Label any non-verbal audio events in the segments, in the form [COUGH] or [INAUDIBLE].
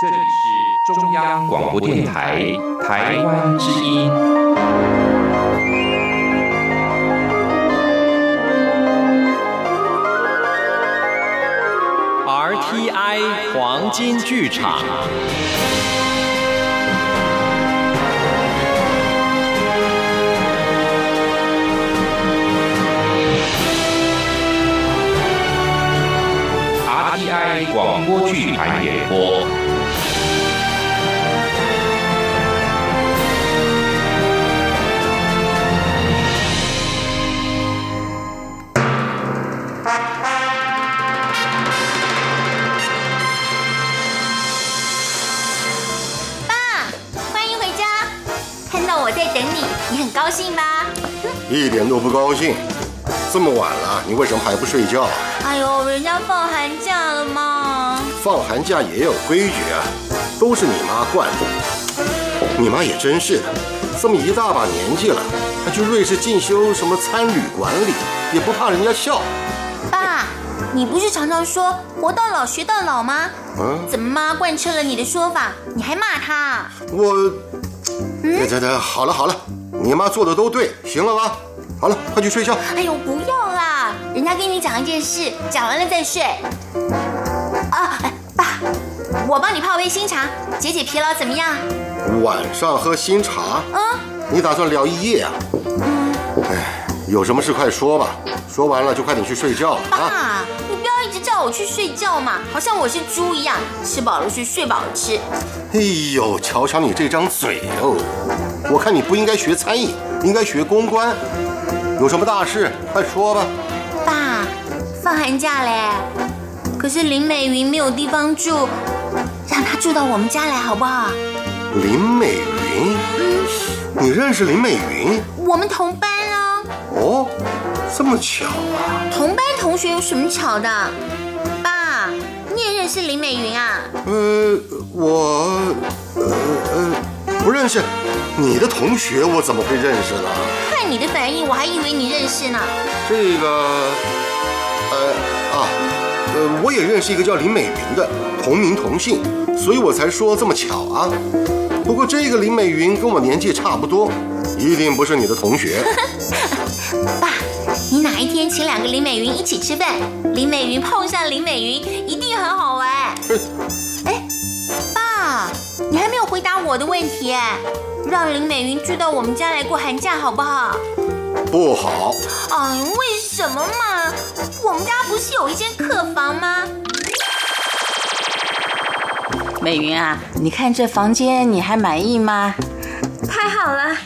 这里是中央广播电台台湾之音。RTI 黄金剧场。RTI 广播剧团演播。等你，你很高兴吧？一点都不高兴。这么晚了，你为什么还不睡觉啊？哎呦，人家放寒假了嘛。放寒假也有规矩啊，都是你妈惯的。你妈也真是的，这么一大把年纪了，还去瑞士进修什么餐旅管理，也不怕人家笑。爸，你不是常常说活到老学到老吗？嗯，怎么妈贯彻了你的说法，你还骂她？我，这这这，好了好了，你妈做的都对，行了吧？好了，快去睡觉。哎呦，不要啦！人家跟你讲一件事，讲完了再睡。啊，哎爸，我帮你泡杯新茶，解解疲劳，怎么样？晚上喝新茶，嗯，你打算聊一夜啊？哎，有什么事快说吧，说完了就快点去睡觉了啊。去睡觉嘛，好像我是猪一样，吃饱了睡，睡饱了吃。哎呦，瞧瞧你这张嘴哦！我看你不应该学餐饮，应该学公关。有什么大事，快说吧。爸，放寒假嘞，可是林美云没有地方住，让她住到我们家来好不好？林美云，你认识林美云？我们同班啊，哦，这么巧啊！同班同学有什么巧的？爸，你也认识林美云啊？呃，我，呃呃，不认识。你的同学我怎么会认识呢？看你的反应，我还以为你认识呢。这个，呃啊，呃，我也认识一个叫林美云的，同名同姓，所以我才说这么巧啊。不过这个林美云跟我年纪差不多，一定不是你的同学。[LAUGHS] 爸，你哪一天请两个林美云一起吃饭，林美云碰上林美云，一定很好我的问题哎，让林美云住到我们家来过寒假好不好？不好，哎，为什么嘛？我们家不是有一间客房吗？美云啊，你看这房间你还满意吗？太好了，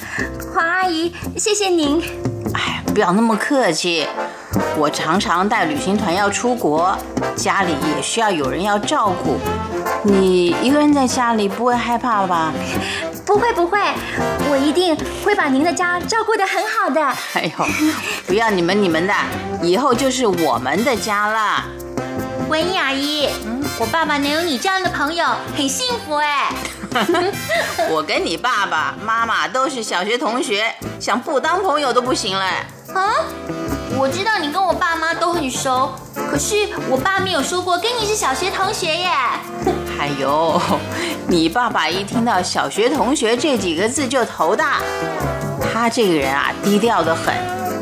黄阿姨，谢谢您。哎，不要那么客气。我常常带旅行团要出国，家里也需要有人要照顾。你一个人在家里不会害怕吧？不会不会，我一定会把您的家照顾得很好的。哎呦，不要你们你们的，以后就是我们的家了。文艺阿姨，我爸爸能有你这样的朋友，很幸福哎。[LAUGHS] 我跟你爸爸妈妈都是小学同学，想不当朋友都不行了。啊，我知道你跟我爸妈都很熟，可是我爸没有说过跟你是小学同学耶。哎呦，[LAUGHS] 你爸爸一听到小学同学这几个字就头大。他这个人啊，低调的很，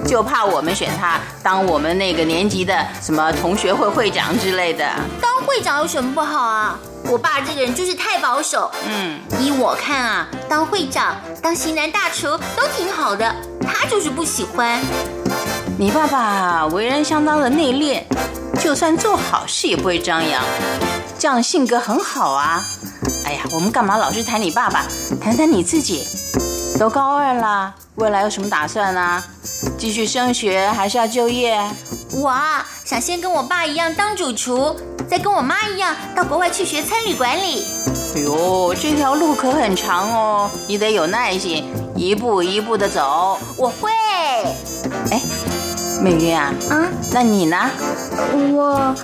就怕我们选他当我们那个年级的什么同学会会长之类的。当会长有什么不好啊？我爸这个人就是太保守。嗯，依我看啊，当会长、当型男大厨都挺好的，他就是不喜欢。你爸爸为人相当的内敛，就算做好事也不会张扬，这样性格很好啊。哎呀，我们干嘛老是谈你爸爸？谈谈你自己。都高二了，未来有什么打算呢？继续升学还是要就业？我啊，想先跟我爸一样当主厨，再跟我妈一样到国外去学餐旅管理。哎呦，这条路可很长哦，你得有耐心，一步一步的走。我会。哎，美云啊，啊，那你呢？我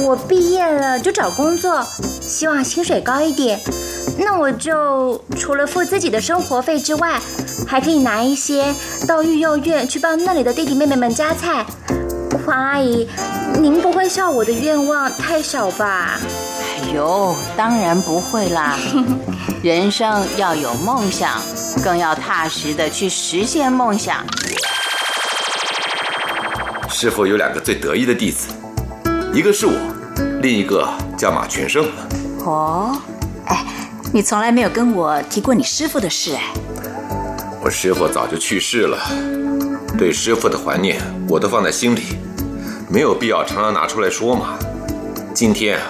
我毕业了就找工作，希望薪水高一点。那我就除了付自己的生活费之外，还可以拿一些到育幼院去帮那里的弟弟妹妹们夹菜。黄阿姨，您不会笑我的愿望太少吧？哎呦，当然不会啦！[LAUGHS] 人生要有梦想，更要踏实的去实现梦想。师傅有两个最得意的弟子，一个是我，另一个叫马全胜。哦，哎，你从来没有跟我提过你师傅的事哎。我师傅早就去世了，对师傅的怀念我都放在心里，没有必要常常拿出来说嘛。今天啊，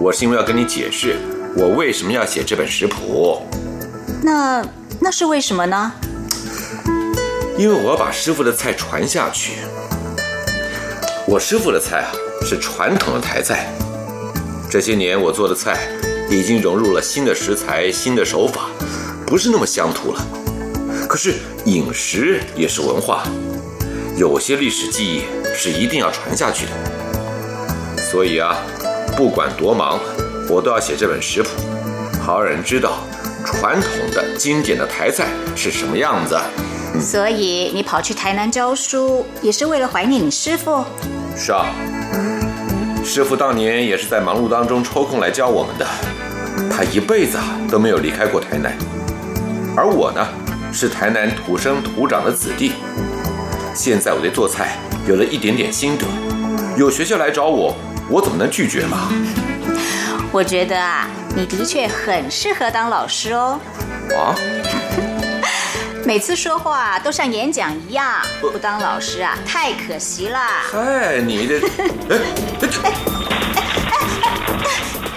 我是因为要跟你解释我为什么要写这本食谱。那那是为什么呢？因为我要把师傅的菜传下去。我师傅的菜啊，是传统的台菜。这些年我做的菜，已经融入了新的食材、新的手法，不是那么乡土了。可是饮食也是文化，有些历史记忆是一定要传下去的。所以啊，不管多忙，我都要写这本食谱，好让人知道传统的经典的台菜是什么样子。所以你跑去台南教书，也是为了怀念你师傅。是啊，师傅当年也是在忙碌当中抽空来教我们的。他一辈子啊都没有离开过台南，而我呢，是台南土生土长的子弟。现在我对做菜有了一点点心得，有学校来找我，我怎么能拒绝嘛？我觉得啊，你的确很适合当老师哦。啊？每次说话都像演讲一样，不当老师啊，太可惜了。嗨，你这，[LAUGHS] 哎，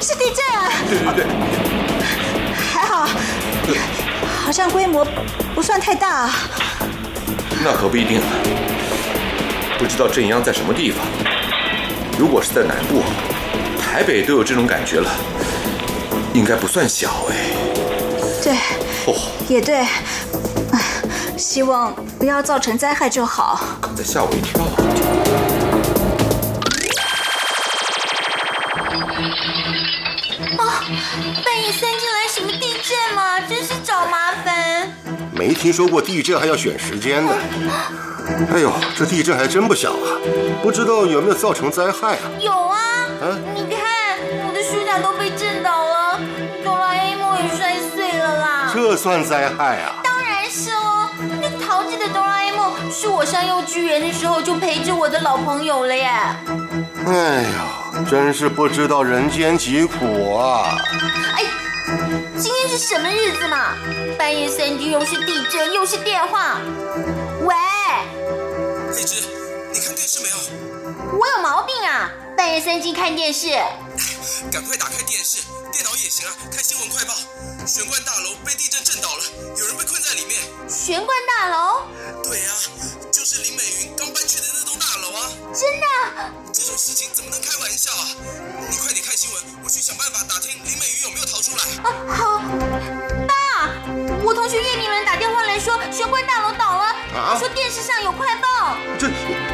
是地震啊！对对对，还好，好像规模不算太大。那可不一定，不知道震央在什么地方。如果是在南部，台北都有这种感觉了，应该不算小哎。对，哦，也对。希望不要造成灾害就好。刚才吓我一跳。啊！半夜三更来什么地震嘛？真是找麻烦。没听说过地震还要选时间的。哎呦，这地震还真不小啊！不知道有没有造成灾害啊？有啊，你看我的书架都被震倒了，哆啦 A 梦也摔碎了啦。这算灾害啊？是哦，那淘气的哆啦 A 梦是我上幼稚园的时候就陪着我的老朋友了耶。哎呀，真是不知道人间疾苦啊！哎，今天是什么日子嘛？半夜三更又是地震又是电话，喂。佩芝，你看电视没有？我有毛病啊！半夜三更看电视。赶快打开电视，电脑也行啊，看新闻快报。玄关大楼被地震震倒了，有人被困。玄关大楼？对啊，就是林美云刚搬去的那栋大楼啊。真的？这种事情怎么能开玩笑啊？你快点看新闻，我去想办法打听林美云有没有逃出来。啊，好。爸，我同学叶明伦打电话来说玄关大楼倒了，啊、说电视上有快报。这，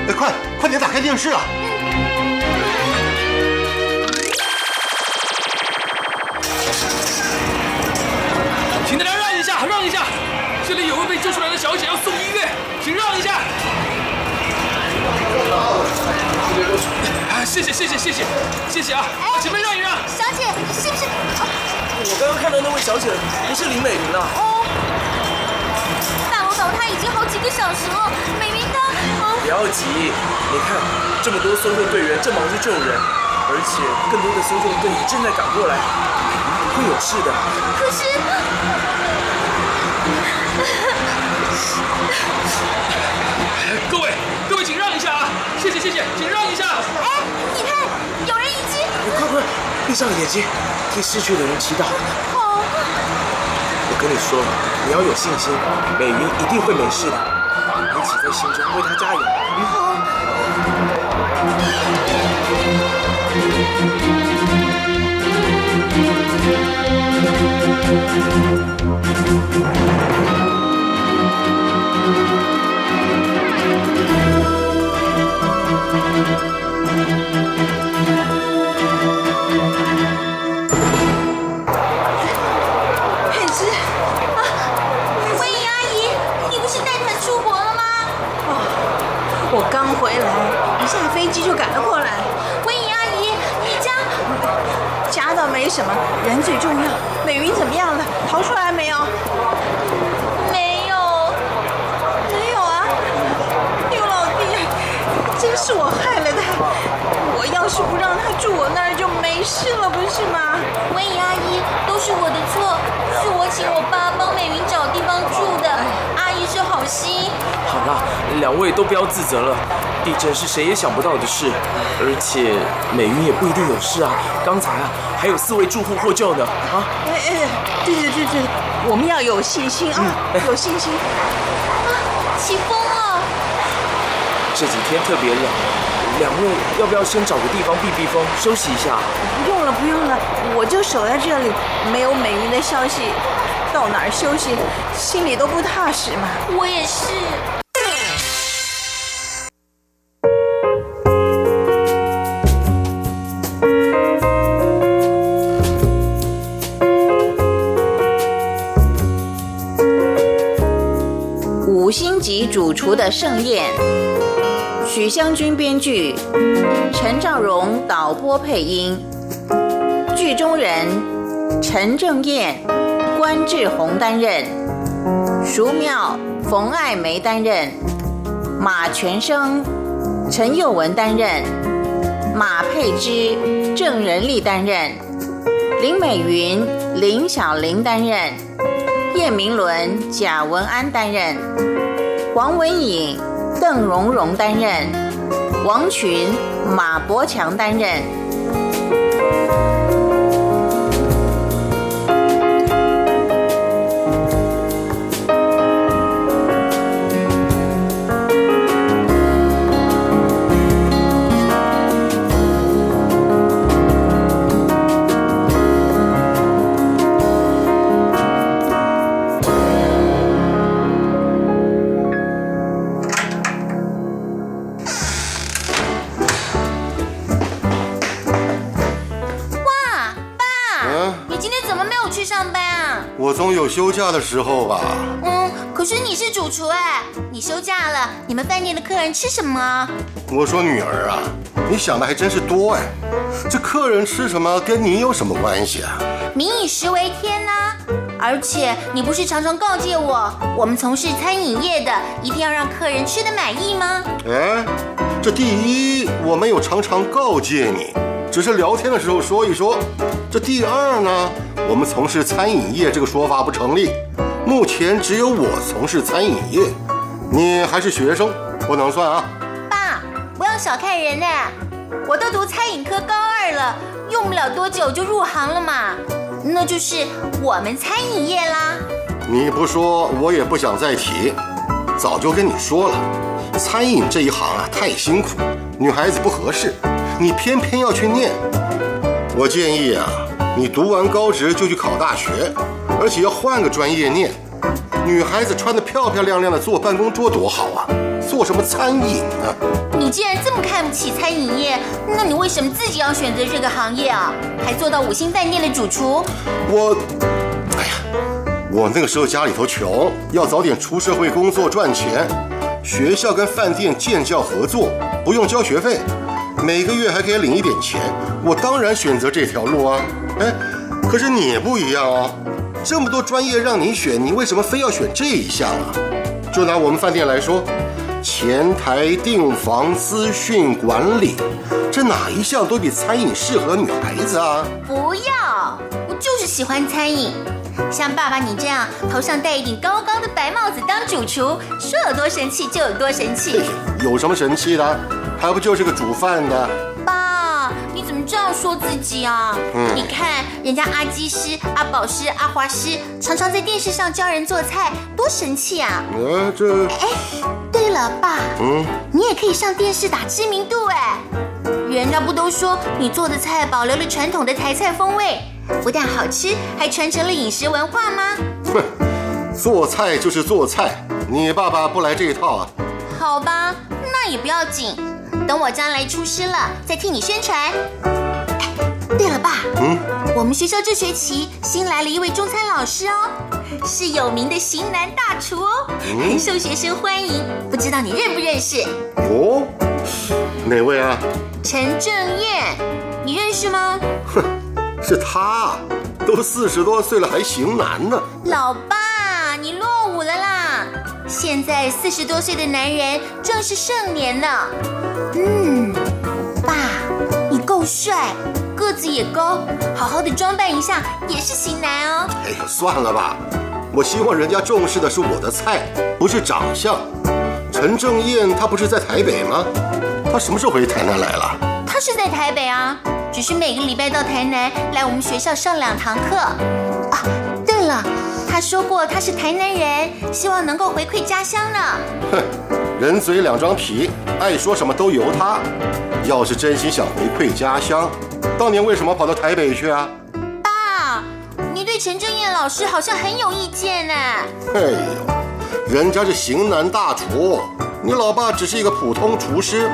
哎，快快点打开电视啊！请大家让一下，让一下！这里有位被救出来的小姐要送医院，请让一下。啊，谢谢谢谢谢谢谢谢啊！前面让一让。小姐是不是？我刚刚看到那位小姐不是林美玲啊。哦。大楼倒塌已经好几个小时了，美玲她……不要急，你看这么多搜救队员正忙着救人，而且更多的搜救队也正在赶过来。会有事的。可是，[LAUGHS] 各位，各位，请让一下啊！谢谢，谢谢，请让一下。哎，你看，有人已经……快快，闭上眼睛，替逝去的人祈祷。好。我跟你说，你要有信心，美云一定会没事的。你起在心中为她加油。好。什么？人最重要。美云怎么样了？逃出来没有？没有，没有啊！刘老弟，真是我害了他。我要是不让他住我那儿，就没事了，不是吗？阿姨，都是我的错，是我请我爸帮美云找地方住的。阿姨是好心。好了，两位都不要自责了。地震是谁也想不到的事，而且美云也不一定有事啊。刚才啊，还有四位住户获救呢。啊，哎哎，对对对对，我们要有信心啊，有信心。啊，起风了！这几天特别冷，两位要不要先找个地方避避风，休息一下？不用了，不用了，我就守在这里。没有美云的消息，到哪儿休息，心里都不踏实嘛。我也是。主厨的盛宴，许湘君编剧，陈兆荣导播配音，剧中人陈正燕、关志宏担任，淑妙、冯爱梅担任，马全生、陈佑文担任，马佩芝、郑仁利担任，林美云、林小玲担任。叶明伦、贾文安担任，黄文颖、邓蓉蓉担任，王群、马伯强担任。有休假的时候吧？嗯，可是你是主厨哎，你休假了，你们饭店的客人吃什么啊？我说女儿啊，你想的还真是多哎。这客人吃什么跟你有什么关系啊？民以食为天呐、而且你不是常常告诫我，我们从事餐饮业的一定要让客人吃得满意吗？哎，这第一我没有常常告诫你，只是聊天的时候说一说。这第二呢，我们从事餐饮业这个说法不成立。目前只有我从事餐饮业，你还是学生，不能算啊。爸，不要小看人呢，我都读餐饮科高二了，用不了多久就入行了嘛，那就是我们餐饮业啦。你不说，我也不想再提。早就跟你说了，餐饮这一行啊太辛苦，女孩子不合适，你偏偏要去念。我建议啊，你读完高职就去考大学，而且要换个专业念。女孩子穿得漂漂亮亮的坐办公桌多好啊，做什么餐饮呢？你既然这么看不起餐饮业，那你为什么自己要选择这个行业啊？还做到五星饭店的主厨？我，哎呀，我那个时候家里头穷，要早点出社会工作赚钱。学校跟饭店建教合作，不用交学费，每个月还可以领一点钱。我当然选择这条路啊。哎，可是你不一样哦，这么多专业让你选，你为什么非要选这一项啊？就拿我们饭店来说，前台、订房、资讯管理，这哪一项都比餐饮适合女孩子啊？不要，我就是喜欢餐饮。像爸爸你这样头上戴一顶高高的白帽子当主厨，说有多神气就有多神气。有什么神气的？还不就是个煮饭的？爸，这样说自己啊？嗯你看人家阿基师、阿宝师、阿华师，常常在电视上教人做菜，多神气啊！哎，这，哎，对了，爸，嗯，你也可以上电视打知名度哎。人家不都说你做的菜保留了传统的台菜风味，不但好吃，还传承了饮食文化吗？哼，做菜就是做菜，你爸爸不来这一套啊？好吧，那也不要紧，等我将来出师了，再替你宣传。哎，对了，爸，嗯，我们学校这学期新来了一位中餐老师哦，是有名的型男大厨哦，很受学生欢迎，不知道你认不认识？哦，哪位啊？陈正燕，你认识吗？哼是他，都四十多岁了还型男呢。老爸，你落伍了啦！现在四十多岁的男人正是盛年呢。嗯，爸，你够帅，个子也高，好好的装扮一下也是型男哦。哎呀，算了吧，我希望人家重视的是我的菜，不是长相。陈正燕他不是在台北吗？他什么时候回台南来了？他是在台北啊，只是每个礼拜到台南来我们学校上两堂课。啊，对了，他说过他是台南人，希望能够回馈家乡呢。哼，人嘴两张皮，爱说什么都由他。要是真心想回馈家乡，当年为什么跑到台北去啊？爸，你对陈正燕老师好像很有意见呢。哎呦，人家是型男大厨，你老爸只是一个普通厨师，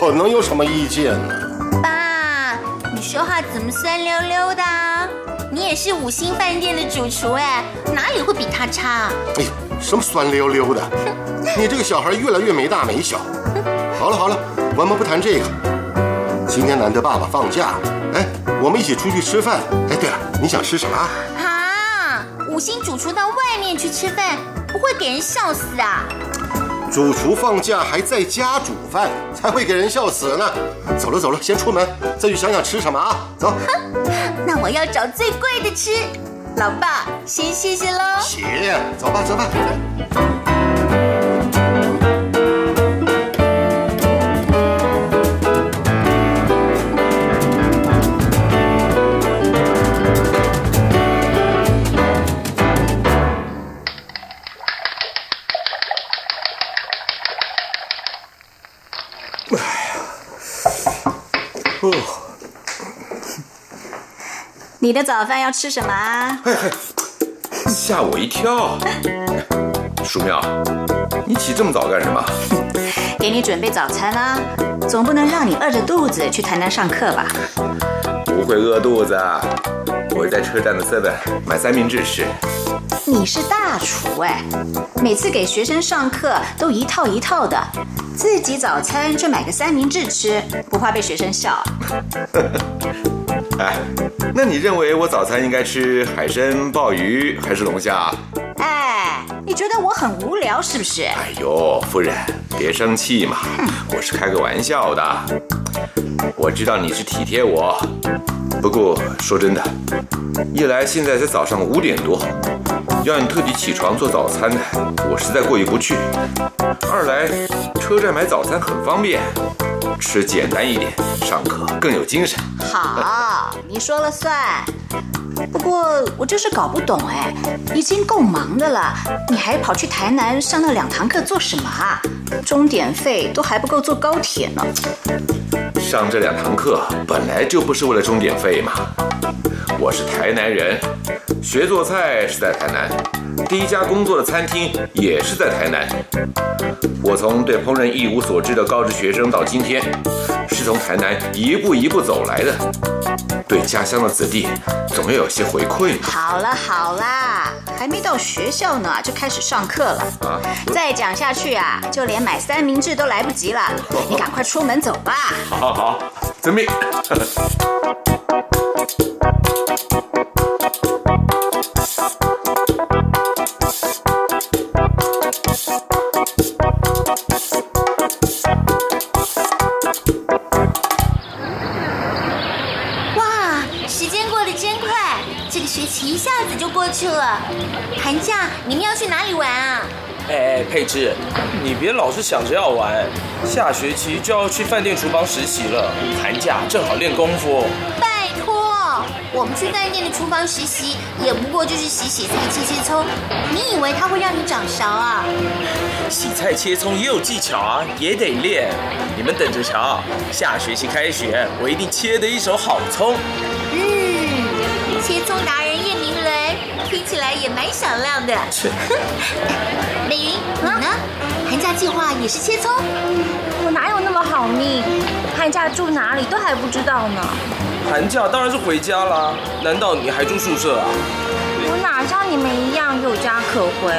我能有什么意见呢？爸，你说话怎么酸溜溜的？你也是五星饭店的主厨哎，哪里会比他差？哎呦，什么酸溜溜的？[LAUGHS] 你这个小孩越来越没大没小。好了好了，我们不谈这个。今天难得爸爸放假，哎，我们一起出去吃饭。哎，对了，你想吃啥？啊，五星主厨到外面去吃饭，不会给人笑死啊！主厨放假还在家煮饭，才会给人笑死呢。走了走了，先出门，再去想想吃什么啊。走。那我要找最贵的吃。老爸，先谢谢喽。行，走吧走吧。你的早饭要吃什么啊？嘿嘿，吓我一跳！[LAUGHS] 淑妙，你起这么早干什么？[LAUGHS] 给你准备早餐啊，总不能让你饿着肚子去台南上课吧？不会饿肚子，我会在车站的 seven 买三明治吃。你是大厨哎，每次给学生上课都一套一套的，自己早餐就买个三明治吃，不怕被学生笑？哎，[LAUGHS] 那你认为我早餐应该吃海参、鲍鱼还是龙虾？哎，你觉得我很无聊是不是？哎呦，夫人，别生气嘛，我是开个玩笑的。我知道你是体贴我，不过说真的，一来现在才早上五点多，要你特地起床做早餐的，我实在过意不去；二来车站买早餐很方便，吃简单一点，上课更有精神。好，你说了算。不过我就是搞不懂哎，已经够忙的了，你还跑去台南上那两堂课做什么啊？钟点费都还不够坐高铁呢。上这两堂课本来就不是为了钟点费嘛。我是台南人，学做菜是在台南，第一家工作的餐厅也是在台南。我从对烹饪一无所知的高职学生到今天，是从台南一步一步走来的。对家乡的子弟，总要有些回馈嘛。好了好啦，还没到学校呢，就开始上课了。啊，再讲下去啊，就连买三明治都来不及了。[LAUGHS] 你赶快出门走吧。好，好，好，遵命。哎，佩芝，你别老是想着要玩，下学期就要去饭店厨房实习了，寒假正好练功夫。拜托，我们去饭店的厨房实习，也不过就是洗洗菜、切切葱。你以为它会让你长勺啊？洗菜切葱也有技巧啊，也得练。你们等着瞧，下学期开学，我一定切得一手好葱。嗯，切葱达人叶明伦，听起来也蛮响亮的。[LAUGHS] 美云，你呢？寒假计划也是切葱？我哪有那么好命？寒假住哪里都还不知道呢。寒假当然是回家啦，难道你还住宿舍啊？我哪像你们一样有家可回？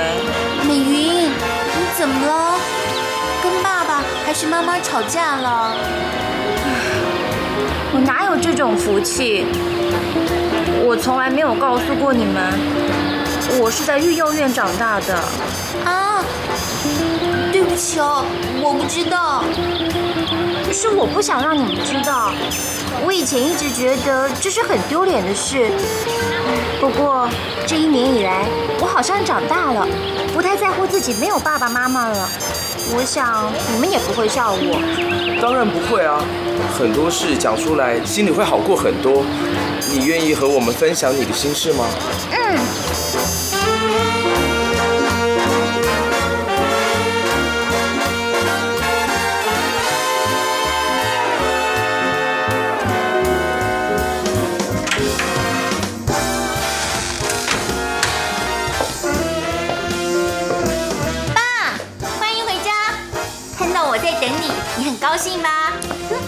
美云，你怎么了？跟爸爸还是妈妈吵架了？我哪有这种福气？我从来没有告诉过你们，我是在育幼院长大的。啊，对不起哦，我不知道。是我不想让你们知道。我以前一直觉得这是很丢脸的事。不过这一年以来，我好像长大了，不太在乎自己没有爸爸妈妈了。我想你们也不会笑我。当然不会啊，很多事讲出来，心里会好过很多。你愿意和我们分享你的心事吗？嗯。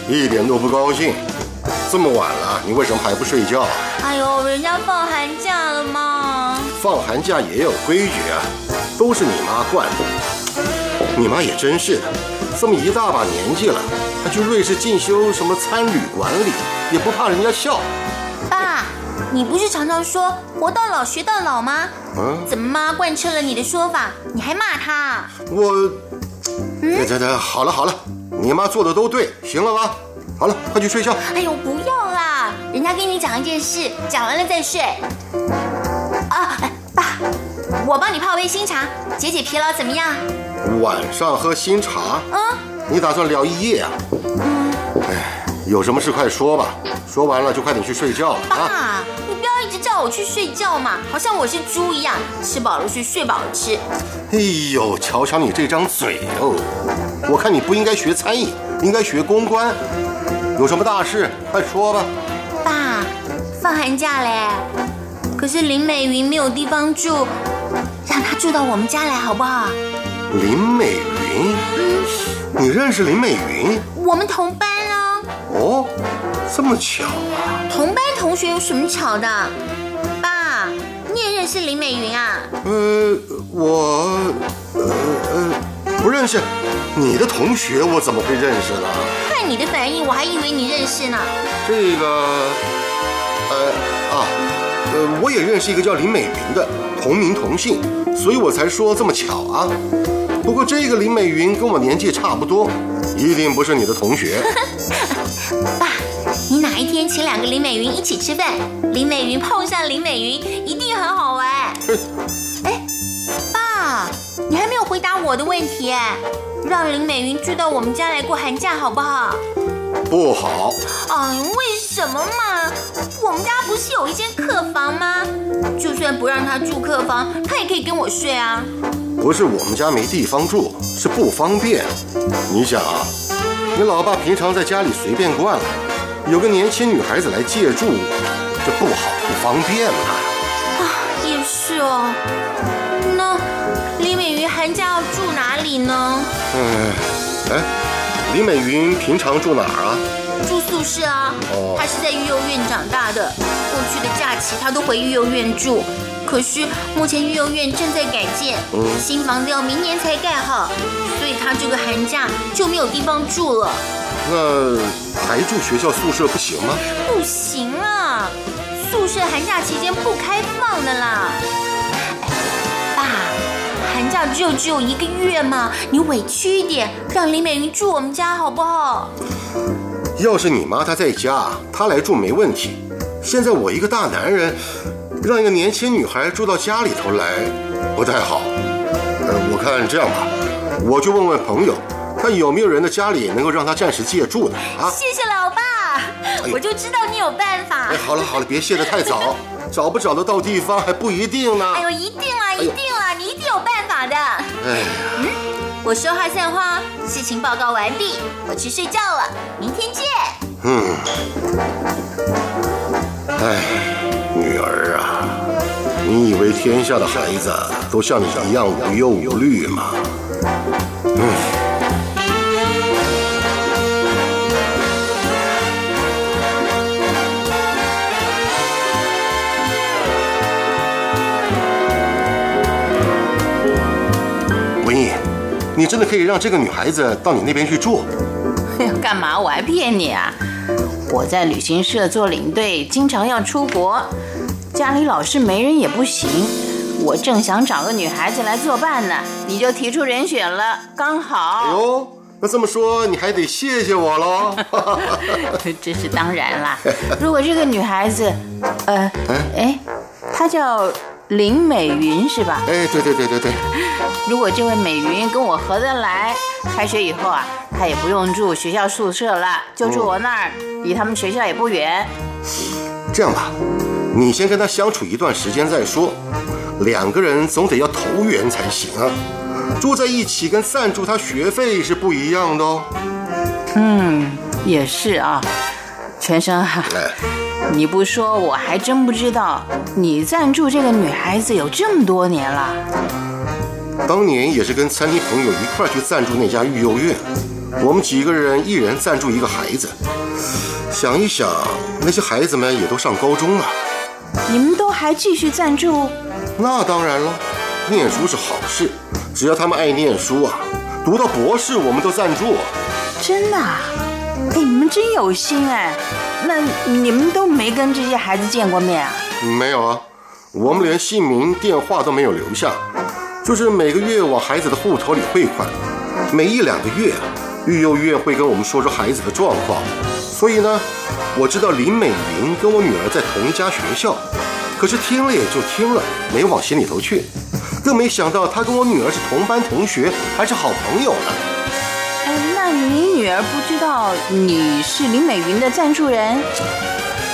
一点都不高兴。这么晚了，你为什么还不睡觉啊？哎呦，人家放寒假了嘛。放寒假也有规矩啊，都是你妈惯的。你妈也真是的，这么一大把年纪了，还去瑞士进修什么餐旅管理，也不怕人家笑。爸，你不是常常说活到老学到老吗？嗯，怎么妈贯彻了你的说法，你还骂她？我，嗯这这，好了好了，你妈做的都对，行了吧？好了，快去睡觉。哎呦，不要啦！人家跟你讲一件事，讲完了再睡。啊，哎爸，我帮你泡杯新茶，解解疲劳，怎么样？晚上喝新茶，嗯，你打算聊一夜啊？哎，有什么事快说吧，说完了就快点去睡觉了啊！爸，叫我去睡觉嘛，好像我是猪一样，吃饱了睡，睡饱了吃。哎呦，瞧瞧你这张嘴哦！我看你不应该学餐饮，应该学公关。有什么大事，快说吧。爸，放寒假嘞，可是林美云没有地方住，让她住到我们家来好不好？林美云，你认识林美云？我们同班啊。哦，这么巧啊！同班同学有什么巧的？爸，你也认识林美云啊？呃，我，呃呃，不认识。你的同学我怎么会认识呢？看你的反应，我还以为你认识呢。这个，呃啊，呃，我也认识一个叫林美云的，同名同姓，所以我才说这么巧啊。不过这个林美云跟我年纪差不多，一定不是你的同学。[LAUGHS] 爸，你哪一天请两个林美云一起吃饭，林美云碰上林美云，一定很好玩。[LAUGHS] 哎，爸，你还没有回答我的问题哎，让林美云住到我们家来过寒假好不好？不好。哎，为什么嘛？我们家不是有一间客房吗？就算不让她住客房，她也可以跟我睡啊。不是我们家没地方住，是不方便。你想啊，你老爸平常在家里随便惯了，有个年轻女孩子来借住，这不好不方便嘛。啊，也是哦。那李美云寒假要住哪里呢？嗯，哎，李美云平常住哪儿啊？住宿舍啊。哦她是在育幼院长大的，过去的假期她都回育幼院住。可是目前育幼院正在改建，新房子要明年才盖好，所以他这个寒假就没有地方住了。那还住学校宿舍不行吗？不行啊，宿舍寒假期间不开放的啦。哎爸，寒假只有只有一个月嘛，你委屈一点，让林美云住我们家好不好？要是你妈她在家，她来住没问题。现在我一个大男人，让一个年轻女孩住到家里头来，不太好。呃，我看这样吧，我去问问朋友，看有没有人的家里能够让她暂时借住的啊。谢谢老爸，我就知道你有办法哎，。好了好了，别谢得太早，[LAUGHS] 找不找得到地方还不一定呢。哎呦，一定啦，一定啦，你一定有办法的。哎呀，我说话算话，事情报告完毕，我去睡觉了，明天见。嗯，哎，女儿啊，你以为天下的孩子都像你一样无忧无虑吗？嗯。文艺，你真的可以让这个女孩子到你那边去住？[LAUGHS] 干嘛？我还骗你啊！我在旅行社做领队，经常要出国，家里老是没人也不行。我正想找个女孩子来作伴呢，你就提出人选了，刚好。哎呦，那这么说你还得谢谢我喽。[LAUGHS] 这是当然啦。如果这个女孩子，呃，哎，她叫林美云是吧？哎，对对对对对。如果这位美云跟我合得来，开学以后啊，她也不用住学校宿舍了，就住我那儿，离他们学校也不远。这样吧，你先跟他相处一段时间再说。两个人总得要投缘才行啊！住在一起跟赞助他学费是不一样的哦。嗯，也是啊，全生，你不说我还真不知道，你赞助这个女孩子有这么多年了。当年也是跟餐厅朋友一块去赞助那家育幼院，我们几个人一人赞助一个孩子。想一想，那些孩子们也都上高中了。你们都还继续赞助？那当然了，念书是好事，只要他们爱念书啊，读到博士我们都赞助。真的？哎，你们真有心哎！那你们都没跟这些孩子见过面啊？没有啊，我们连姓名、电话都没有留下，就是每个月往孩子的户头里汇款，每一两个月啊，育幼院会跟我们说说孩子的状况。所以呢，我知道林美云跟我女儿在同一家学校。可是听了也就听了，没往心里头去，更没想到她跟我女儿是同班同学，还是好朋友呢。哎，那你女儿不知道你是林美云的赞助人？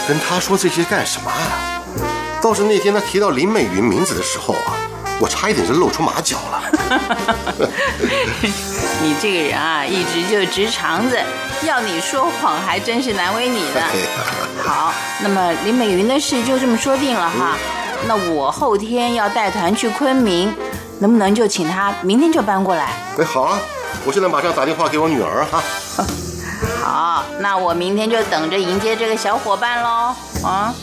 跟她说这些干什么啊？倒是那天她提到林美云名字的时候啊，我差一点就露出马脚了。[LAUGHS] 你这个人啊，一直就直肠子，要你说谎还真是难为你呢。[LAUGHS] 好，那么林美云的事就这么说定了哈。那我后天要带团去昆明，能不能就请他明天就搬过来？哎，好啊，我现在马上打电话给我女儿哈。[LAUGHS] 好，那我明天就等着迎接这个小伙伴喽。啊。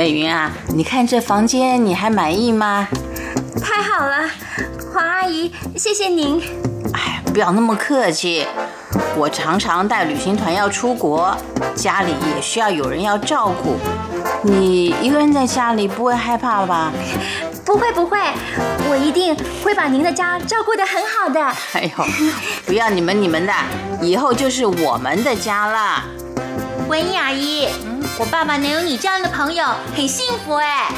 美云啊，你看这房间，你还满意吗？太好了，黄阿姨，谢谢您。哎，不要那么客气。我常常带旅行团要出国，家里也需要有人要照顾。你一个人在家里不会害怕吧？不会不会，我一定会把您的家照顾得很好的。哎呦，不要你们你们的，以后就是我们的家了。[LAUGHS] 文英阿姨。我爸爸能有你这样的朋友，很幸福哎。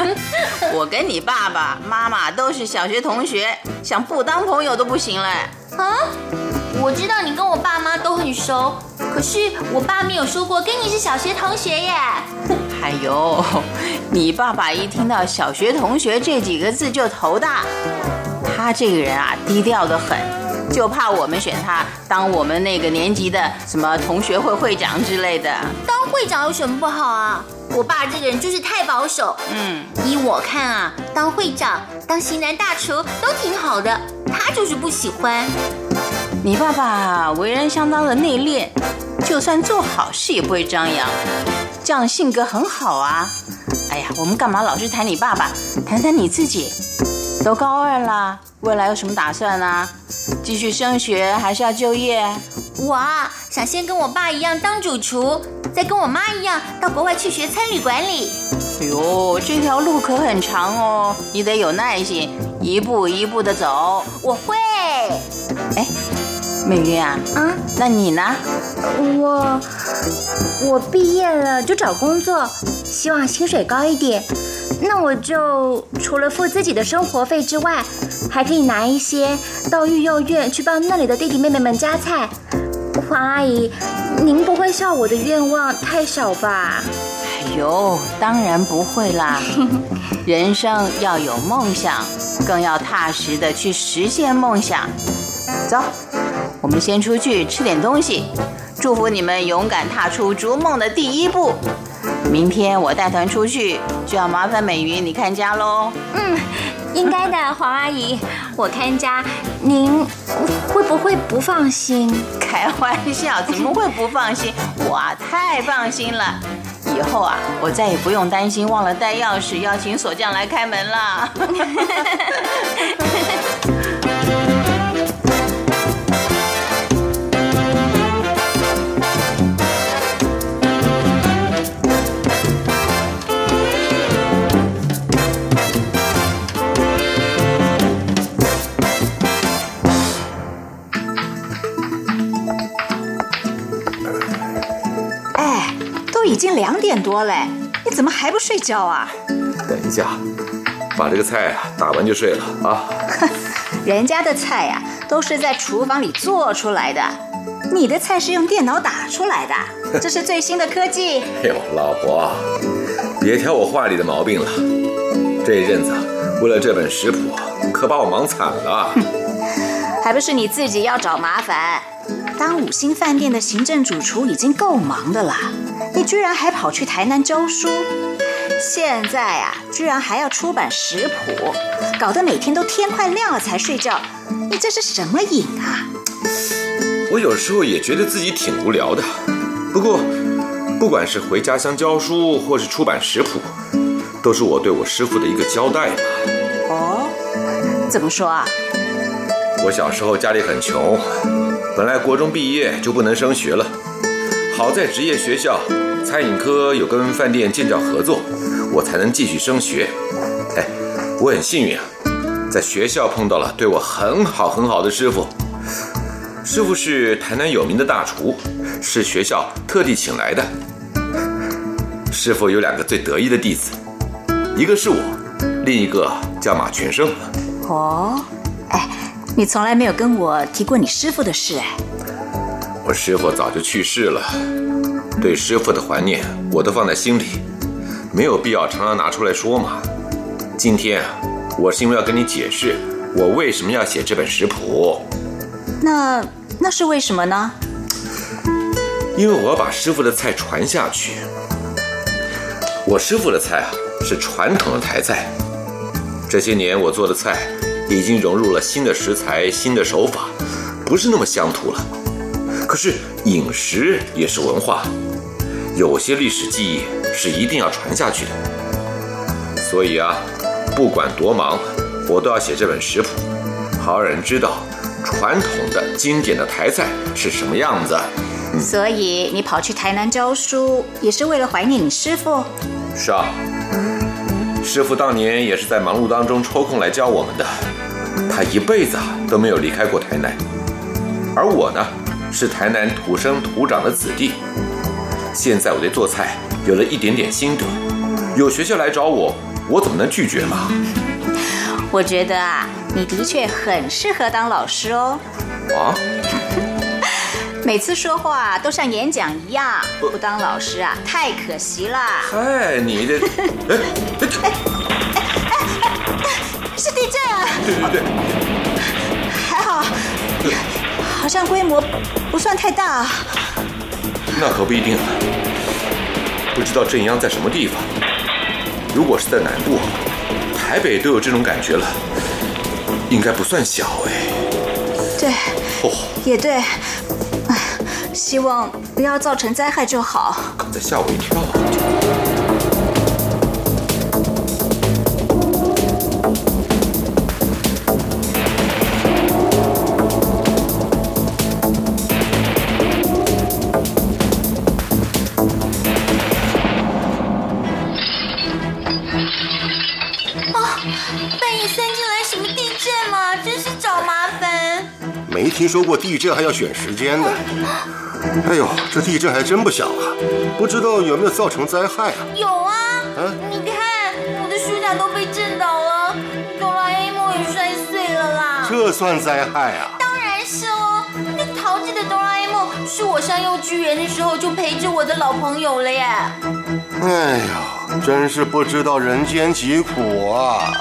[LAUGHS] 我跟你爸爸妈妈都是小学同学，想不当朋友都不行嘞。啊？我知道你跟我爸妈都很熟，可是我爸没有说过跟你是小学同学耶。[LAUGHS] 哎呦，你爸爸一听到小学同学这几个字就头大。他这个人啊，低调的很，就怕我们选他当我们那个年级的什么同学会会长之类的。当会长有什么不好啊？我爸这个人就是太保守。嗯，依我看啊，当会长、当型男大厨都挺好的，他就是不喜欢。你爸爸为人相当的内敛，就算做好事也不会张扬，这样性格很好啊。哎呀，我们干嘛老是谈你爸爸？谈谈你自己。都高二了，未来有什么打算呢？继续升学还是要就业？我啊，想先跟我爸一样当主厨。再跟我妈一样到国外去学餐旅管理。哎呦，这条路可很长哦，你得有耐心，一步一步的走。我会。哎，美云啊，啊，那你呢？我我毕业了就找工作，希望薪水高一点。那我就除了付自己的生活费之外，还可以拿一些到育幼院去帮那里的弟弟妹妹们夹菜。黄阿姨。您不会笑我的愿望太少吧？哎呦，当然不会啦！[LAUGHS] 人生要有梦想，更要踏实的去实现梦想。走，我们先出去吃点东西，祝福你们勇敢踏出逐梦的第一步。明天我带团出去，就要麻烦美云你看家喽。嗯，应该的，黄阿姨，我看家，您会不会不放心？开玩笑，怎么会不放心？[LAUGHS] 我啊太放心了。以后啊，我再也不用担心忘了带钥匙，要请锁匠来开门了。[LAUGHS] 经两点多嘞，你怎么还不睡觉啊？等一下，把这个菜啊打完就睡了啊。[LAUGHS] 人家的菜呀、都是在厨房里做出来的，你的菜是用电脑打出来的，[LAUGHS] 这是最新的科技。哎呦，老婆，别挑我话里的毛病了。这一阵子为了这本食谱，可把我忙惨了。[LAUGHS] 还不是你自己要找麻烦。当五星饭店的行政主厨已经够忙的啦，你居然还跑去台南教书，现在啊，居然还要出版食谱，搞得每天都天快亮了才睡觉，你这是什么瘾啊？我有时候也觉得自己挺无聊的。不过，不管是回家乡教书，或是出版食谱，都是我对我师傅的一个交代嘛。哦，怎么说啊？我小时候家里很穷，本来国中毕业就不能升学了，好在职业学校餐饮科有跟饭店建教合作，我才能继续升学。哎，我很幸运啊，在学校碰到了对我很好很好的师傅。师傅是台南有名的大厨，是学校特地请来的。师傅有两个最得意的弟子，一个是我，另一个叫马全胜。哦，哎，你从来没有跟我提过你师傅的事哎。我师傅早就去世了，对师傅的怀念我都放在心里，没有必要常常拿出来说嘛。今天啊，我是因为要跟你解释我为什么要写这本食谱，那那是为什么呢？因为我要把师傅的菜传下去。我师傅的菜啊是传统的台菜，这些年我做的菜已经融入了新的食材、新的手法，不是那么乡土了。可是饮食也是文化，有些历史记忆是一定要传下去的。所以啊，不管多忙，我都要写这本食谱，好让人知道传统的经典的台菜是什么样子。所以你跑去台南教书，也是为了怀念你师傅。是啊，师傅当年也是在忙碌当中抽空来教我们的，他一辈子啊都没有离开过台南。而我呢，是台南土生土长的子弟，现在我对做菜有了一点点心得，有学校来找我，我怎么能拒绝嘛？我觉得啊，你的确很适合当老师哦。啊，[LAUGHS] 每次说话都像演讲一样，不当老师啊，太可惜啦。嗨，你这，[LAUGHS] 哎，哎是地震啊！对对对，还好，好像规模不算太大。那可不一定啊，不知道镇央在什么地方。如果是在南部，台北都有这种感觉了，应该不算小哎。对，哦，也对。唉，希望不要造成灾害就好。刚才吓我一跳。听说过地震还要选时间的。哎呦，这地震还真不小啊！不知道有没有造成灾害啊？有啊，啊你看我的书架都被震倒了，哆啦 A 梦也摔碎了啦。这算灾害啊？当然是哦，那淘气的哆啦 A 梦是我上幼稚园的时候就陪着我的老朋友了耶。哎呦，真是不知道人间疾苦啊！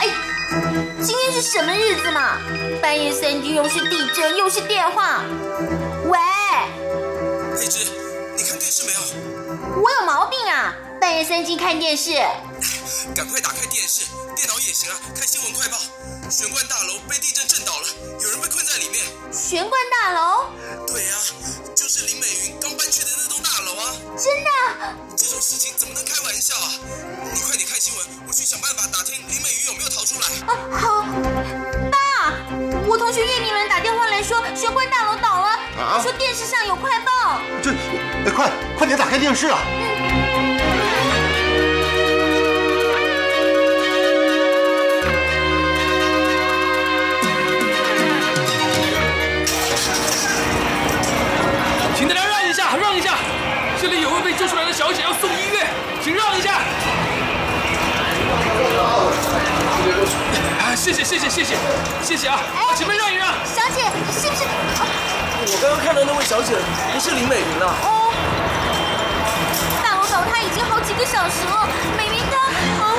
哎，是什么日子嘛？半夜三更又是地震又是电话，喂，佩芝，你看电视没有？我有毛病啊！半夜三更看电视。赶快打开电视，电脑也行啊，看新闻快报。玄关大楼被地震震倒了，有人被困在里面。玄关大楼？对啊，就是林美云刚搬去的那栋大楼啊。真的？这种事情怎么能开玩笑啊？你快点看新闻，我去想办法打听林美云有没有逃出来。啊，好。爸，我同学叶明伦打电话来说玄关大楼倒了，他说电视上有快报。这，哎，快快点打开电视啊！请救出来的小姐要送医院，请让一下。啊，谢谢谢谢谢谢谢谢啊！前面让一让。小姐是不是？我刚刚看到那位小姐不是林美玲啊。哦。大楼倒塌已经好几个小时了，美玲她……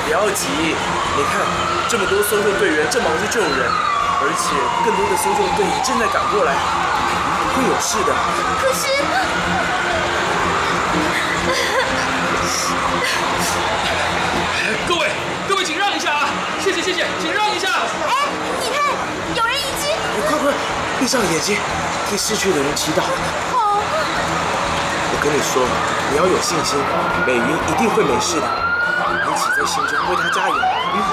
不要急，你看这么多搜救队员正忙着救人，而且更多的搜救队也正在赶过来，不会有事的。可是。[LAUGHS] 各位，各位，请让一下啊！谢谢，谢谢，请让一下。哎，你看，有人已经……快快，闭上眼睛，替逝去的人祈祷。好。我跟你说，你要有信心，美云一定会没事的。一起在心中为她加油。好。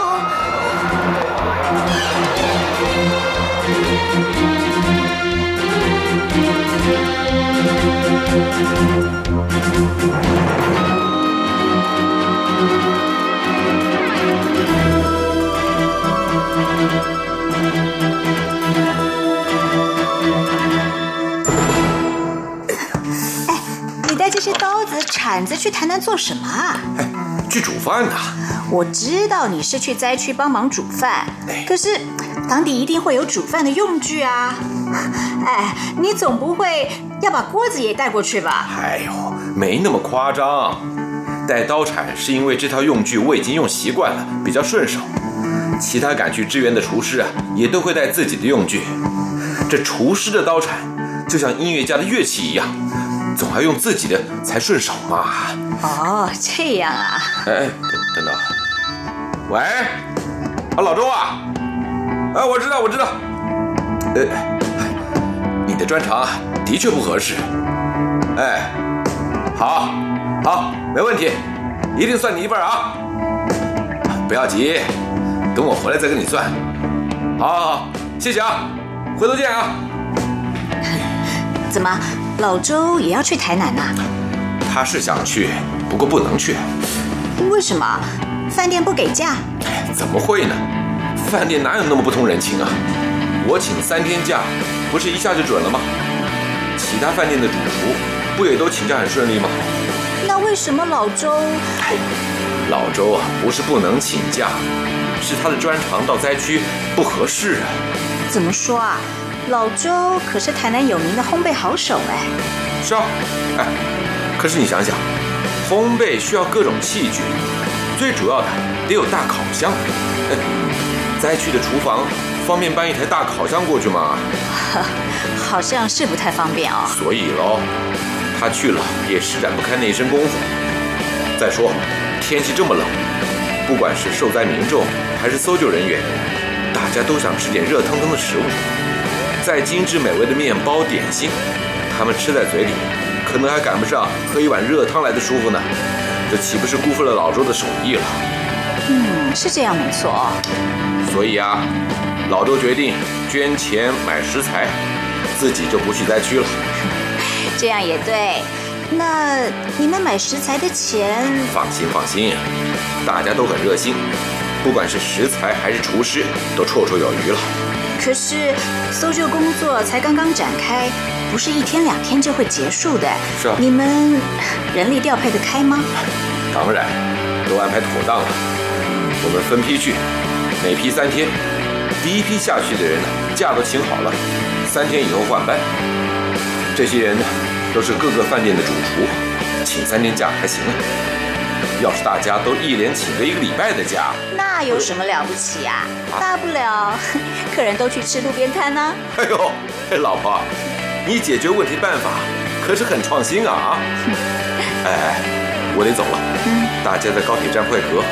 铲子去台南做什么啊？去煮饭呢。我知道你是去灾区帮忙煮饭，可是当地一定会有煮饭的用具啊。[LAUGHS] 哎，你总不会要把锅子也带过去吧？哎呦，没那么夸张。带刀铲是因为这套用具我已经用习惯了，比较顺手。其他赶去支援的厨师啊，也都会带自己的用具。这厨师的刀铲就像音乐家的乐器一样，总要用自己的才顺手嘛。哦，这样啊。哎哎，等等。喂，啊，老周啊，哎，我知道，我知道。呃，你的专长的确不合适。哎，好，好，没问题，一定算你一份啊。不要急，等我回来再跟你算。好，好，好，谢谢啊，回头见啊。怎么，老周也要去台南呐？他是想去，不过不能去。为什么？饭店不给假？怎么会呢？饭店哪有那么不通人情啊？我请三天假，不是一下就准了吗？其他饭店的主厨不也都请假很顺利吗？那为什么老周？老周啊，不是不能请假，是他的专长到灾区不合适啊。怎么说啊？老周可是台南有名的烘焙好手哎。是啊，哎，可是你想想，烘焙需要各种器具。最主要的得有大烤箱，[LAUGHS] 灾区的厨房方便搬一台大烤箱过去吗？[LAUGHS] 好像是不太方便哦。所以喽，他去了也施展不开那一身功夫。再说，天气这么冷，不管是受灾民众还是搜救人员，大家都想吃点热腾腾的食物。再精致美味的面包点心，他们吃在嘴里，可能还赶不上喝一碗热汤来的舒服呢。这岂不是辜负了老周的手艺了？嗯，是这样没错。所以啊，老周决定捐钱买食材，自己就不去灾区了。这样也对。那你们买食材的钱？放心放心，大家都很热心，不管是食材还是厨师，都绰绰有余了。可是搜救工作才刚刚展开。不是一天两天就会结束的。是啊。你们人力调配得开吗？当然，都安排妥当了。我们分批去，每批三天。第一批下去的人呢，假都请好了，三天以后换班。这些人呢，都是各个饭店的主厨，请三天假还行啊。要是大家都一连请了一个礼拜的假，那有什么了不起呀？大不了客人都去吃路边摊呢。哎呦，老婆。你解决问题办法可是很创新啊！[LAUGHS] 哎，我得走了。嗯。大家在高铁站会合，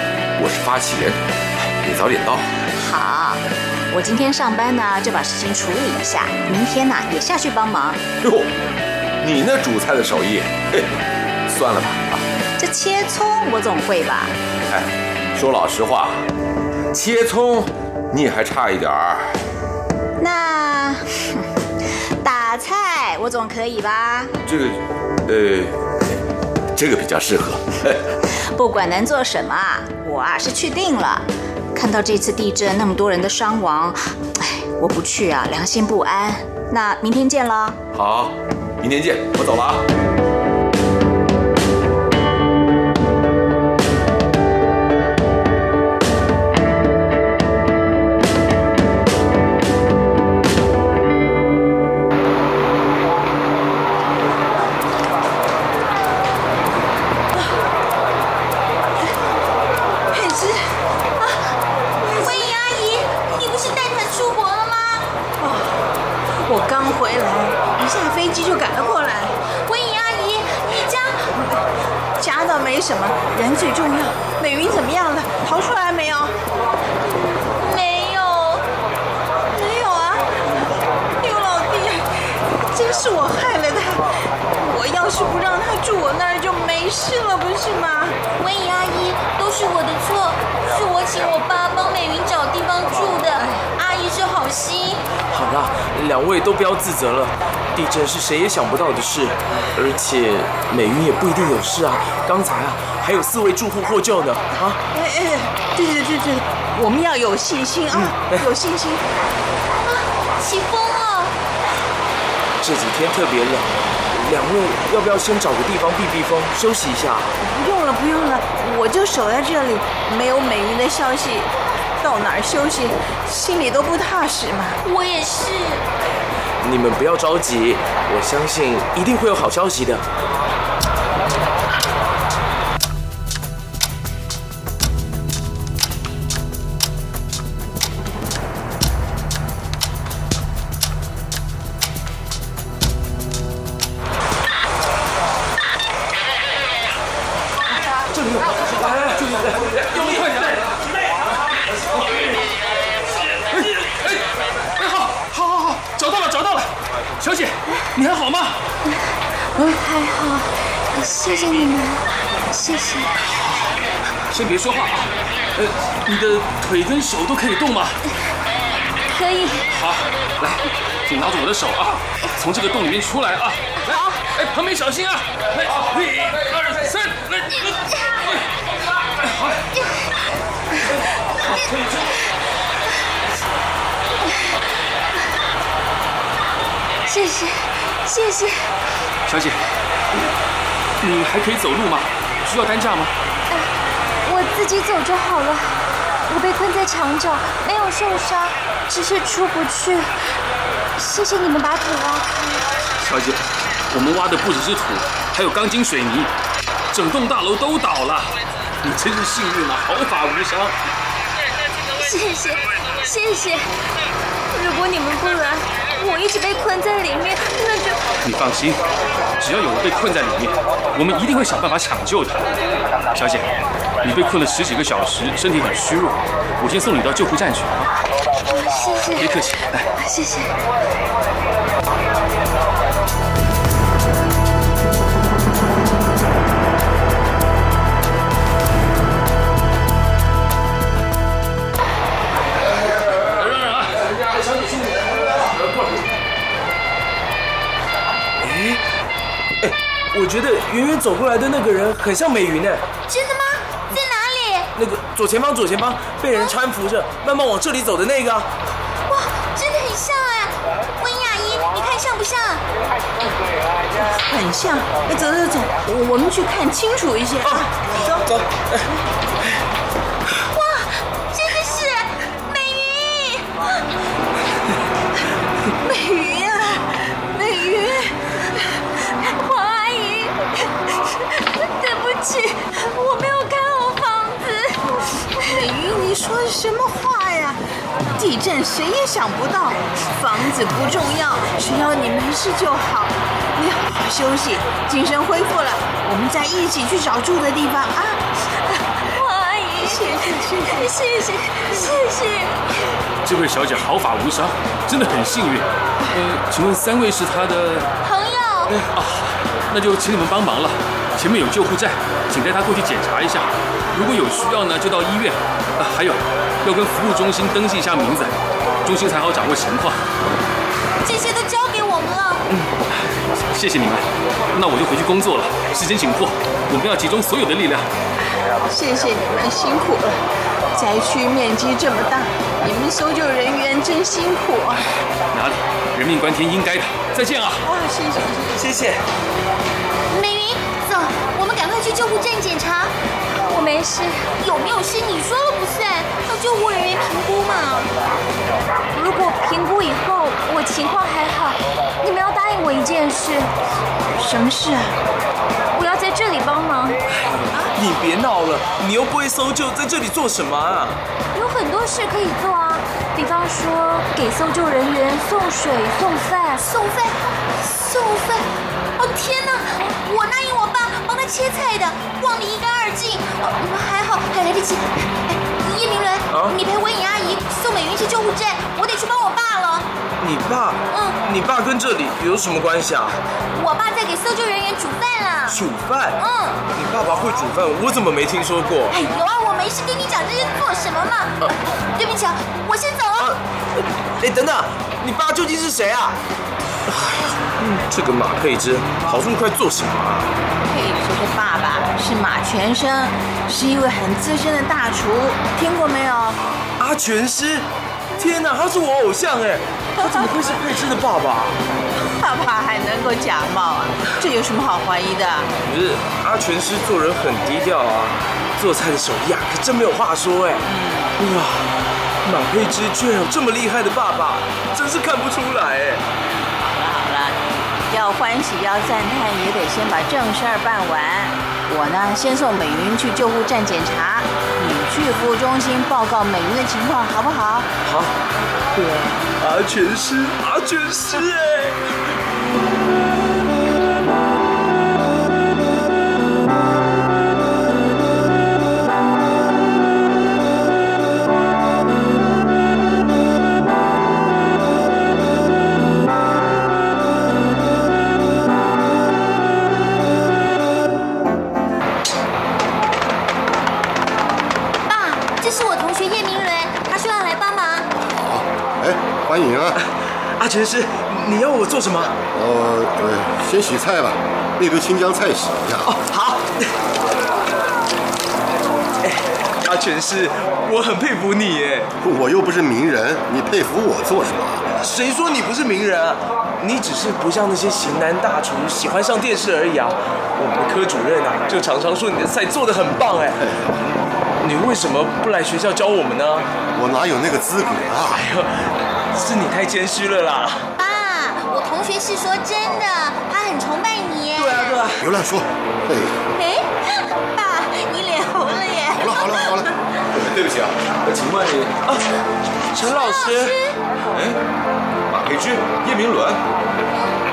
我是发起人，你早点到。好，我今天上班呢，就把事情处理一下，明天呢也下去帮忙。哟，你那煮菜的手艺，嘿，算了吧。这切葱我总会吧？哎，说老实话，切葱你也还差一点儿。那 [LAUGHS] 打菜我总可以吧？这个，呃，这个比较适合。[LAUGHS] 不管能做什么，我啊是去定了。看到这次地震那么多人的伤亡，哎，我不去啊，良心不安。那明天见了。好，明天见，我走了啊。住我那儿就没事了，不是吗？温怡阿姨，都是我的错，是我请我爸帮美云找地方住的。阿姨是好心。好了，两位都不要自责了。地震是谁也想不到的事，而且美云也不一定有事啊。刚才啊，还有四位住户获救呢。啊，哎哎，对对对对，我们要有信心啊，有信心。啊，起风了！这几天特别冷，两位要不要先找个地方避避风，休息一下？不用了，不用了，我就守在这里，没有美云的消息，到哪儿休息，心里都不踏实嘛。我也是。你们不要着急，我相信一定会有好消息的。先别说话啊，呃，你的腿跟手都可以动吗？可以，好，来，请拿着我的手啊，从这个洞里面出来啊。来，哎，旁边小心啊！来，一、二、三，来，哎，好，谢谢，谢谢。小姐，你还可以走路吗？需要担架吗？我自己走就好了。我被困在墙角，没有受伤，只是出不去。谢谢你们把土挖开。小姐，我们挖的不只是土，还有钢筋水泥，整栋大楼都倒了。你真是幸运啊，毫发无伤。谢谢，谢谢。如果你们不来，我一直被困在里面，那就……你放心，只要有人被困在里面，我们一定会想办法抢救的。小姐，你被困了十几个小时，身体很虚弱，我先送你到救护站去。谢谢，别客气，来，谢谢。让让啊！小姐辛苦了，过来。哎，哎，我觉得远远走过来的那个人很像美云呢。真的吗？左前方，左前方被人搀扶着，慢慢往这里走的那个啊。哇，真的很像哎！温雅姨，你看像不像？很像。哎，走走走，我我们去看清楚一些啊。走走。哇，什么话呀？地震谁也想不到，房子不重要，只要你没事就好。你好好休息，精神恢复了，我们再一起去找住的地方啊！阿姨谢谢谢谢。这位小姐毫发无伤，真的很幸运。呃，请问三位是她的？朋友，啊，那就请你们帮忙了。前面有救护站，请带他过去检查一下。如果有需要呢，就到医院。啊，还有，要跟服务中心登记一下名字，中心才好掌握情况。这些都交给我们了。嗯谢谢你们，那我就回去工作了。时间紧迫，我们要集中所有的力量。谢谢你们辛苦了，灾区面积这么大，你们搜救人员真辛苦啊！哪里，人命关天应该的。再见啊！哇，谢谢谢谢。护站检查。我没事。有没有事你说了不算，要救护人员评估嘛。如果评估以后我情况还好，你们要答应我一件事。什么事啊？我要在这里帮忙。你别闹了，你又不会搜救，在这里做什么啊？有很多事可以做啊，比方说给搜救人员送水、送饭、送饭，送饭。哦天哪，我答应我切菜的，忘得一干二净。哦，还好还来得及。哎，叶明伦，你陪文颖阿姨送美云去救护站，我得去帮我爸了。你爸？嗯，你爸跟这里有什么关系啊？我爸在给搜救人员煮饭啊。煮饭？嗯，你爸爸会煮饭，我怎么没听说过？哎，有啊，我没事跟你讲这些做什么嘛？对不起啊，我先走了。哎，等等，你爸究竟是谁啊？哎呀，这个马佩芝跑这么快做什么啊？佩芝的爸爸是马全生，是一位很资深的大厨，听过没有？阿全师，天哪，他是我偶像哎，[LAUGHS] 他怎么会是佩芝的爸爸？爸爸还能够假冒啊？这有什么好怀疑的？可是阿全师做人很低调啊，做菜的手艺啊，可真没有话说哎。哇，马佩芝居然有这么厉害的爸爸，真是看不出来哎。要欢喜要赞叹，也得先把正事儿办完。我呢，先送美云去救护站检查，你去服务中心报告美云的情况，好不好？好。对，阿全师，阿全师哎。阿全师，你要我做什么？呃呃，先洗菜吧，那堆青江菜洗一下。哦，好。哎，阿全师，我很佩服你耶。我又不是名人，你佩服我做什么？谁说你不是名人啊？你只是不像那些型男大厨喜欢上电视而已啊。我们的科主任啊，就常常说你的菜做的很棒哎。你为什么不来学校教我们呢？我哪有那个资格啊？哎呦，是你太谦虚了啦。爸，我同学是说真的，他很崇拜你耶。对啊，对啊。别乱说。哎，哎，爸，[LAUGHS] 你脸红了耶。好了好了好了，[LAUGHS] 对不起啊，请问你啊，陈老师。哎，马培军、叶明伦，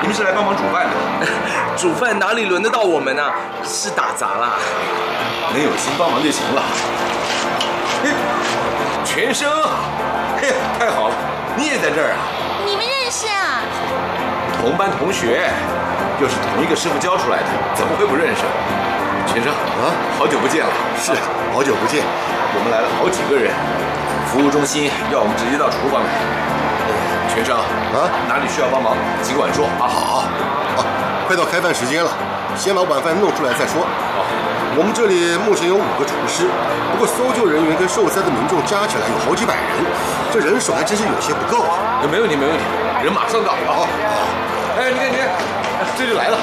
你们是来帮忙煮饭的？[LAUGHS] 煮饭哪里轮得到我们啊？是打杂啦。能有心帮忙就行了。嘿，全生，嘿，太好了，你也在这儿啊？你们认识啊？同班同学，又是同一个师傅教出来的，怎么会不认识？全生啊，好久不见了。是，好久不见。我们来了好几个人，服务中心要我们直接到厨房来。全生啊，哪里需要帮忙，尽管说啊。好，啊，快到开饭时间了，先把晚饭弄出来再说。好，我们这里目前有五个厨师，不过搜救人员跟受灾的民众加起来有好几百人，这人手还真是有些不够啊。没问题，没问题，人马上到。好，好，哎，你看，你看，这就来了。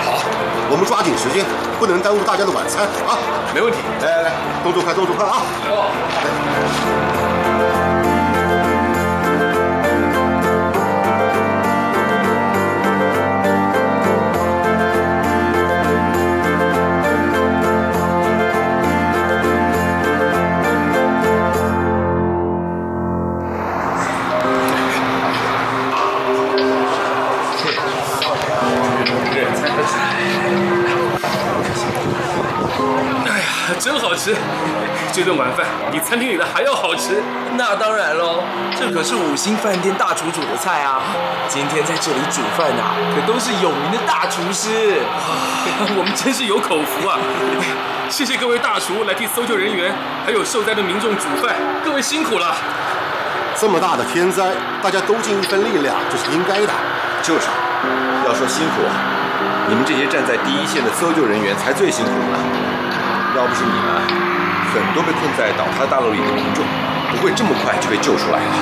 好，我们抓紧时间，不能耽误大家的晚餐啊！没问题，来来来，动作快，动作快啊！哎 [LAUGHS] 真好吃！[LAUGHS] 这顿晚饭比餐厅里的还要好吃。那当然喽，这可是五星饭店大厨煮的菜啊！今天在这里煮饭啊，可都是有名的大厨师。[LAUGHS] 我们真是有口福啊！谢谢各位大厨来替搜救人员还有受灾的民众煮饭，各位辛苦了。这么大的天灾，大家都尽一份力量，这是应该的。就是，要说辛苦，你们这些站在第一线的搜救人员才最辛苦呢。要不是你们，很多被困在倒塌大楼里的民众不会这么快就被救出来了。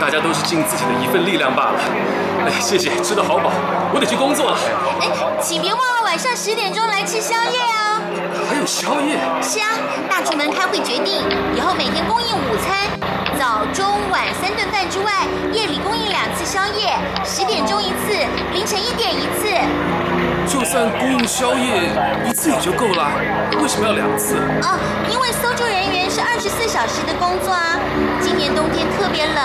大家都是尽自己的一份力量罢了。哎，谢谢，吃得好饱，我得去工作了。哎，请别忘了晚上十点钟来吃宵夜哦。还有宵夜？是啊，大厨们开会决定，以后每天供应午餐，早、中、晚三顿饭之外，夜里供应两次宵夜，十点钟一次，凌晨一点一次。就算供应宵夜一次也就够了，为什么要两次？哦，因为搜救人员是二十四小时的工作啊。今年冬天特别冷，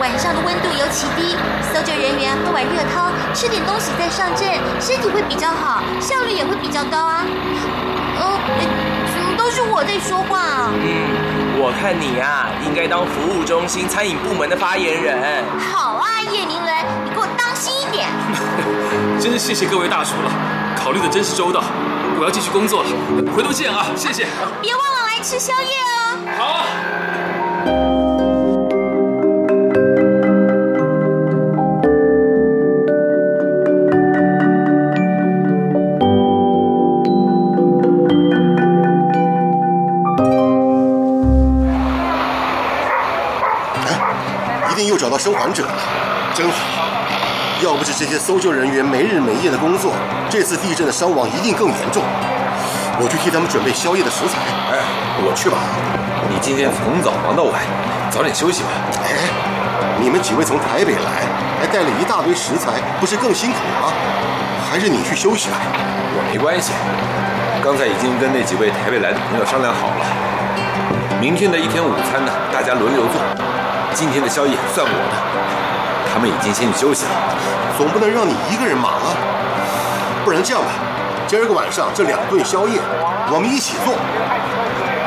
晚上的温度尤其低，搜救人员喝碗热汤，吃点东西再上阵，身体会比较好，效率也会比较高啊。呃，怎么都是我在说话啊？嗯，我看你啊，应该当服务中心餐饮部门的发言人。好啊，叶明伦，你给我当心一点。[LAUGHS] 真是谢谢各位大叔了，考虑的真是周到。我要继续工作了，回头见啊，谢谢。别忘了来吃宵夜哦。好。一定又找到生还者了，真好！要不是这些搜救人员没日没夜的工作，这次地震的伤亡一定更严重。我去替他们准备宵夜的食材。哎，我去吧。你今天从早忙到晚，早点休息吧。哎，你们几位从台北来，还带了一大堆食材，不是更辛苦吗？还是你去休息吧。我没关系，刚才已经跟那几位台北来的朋友商量好了，明天的一天午餐呢，大家轮流做。今天的宵夜算我的，他们已经先去休息了。总不能让你一个人忙啊。不然这样吧，今儿个晚上这两顿宵夜，我们一起做。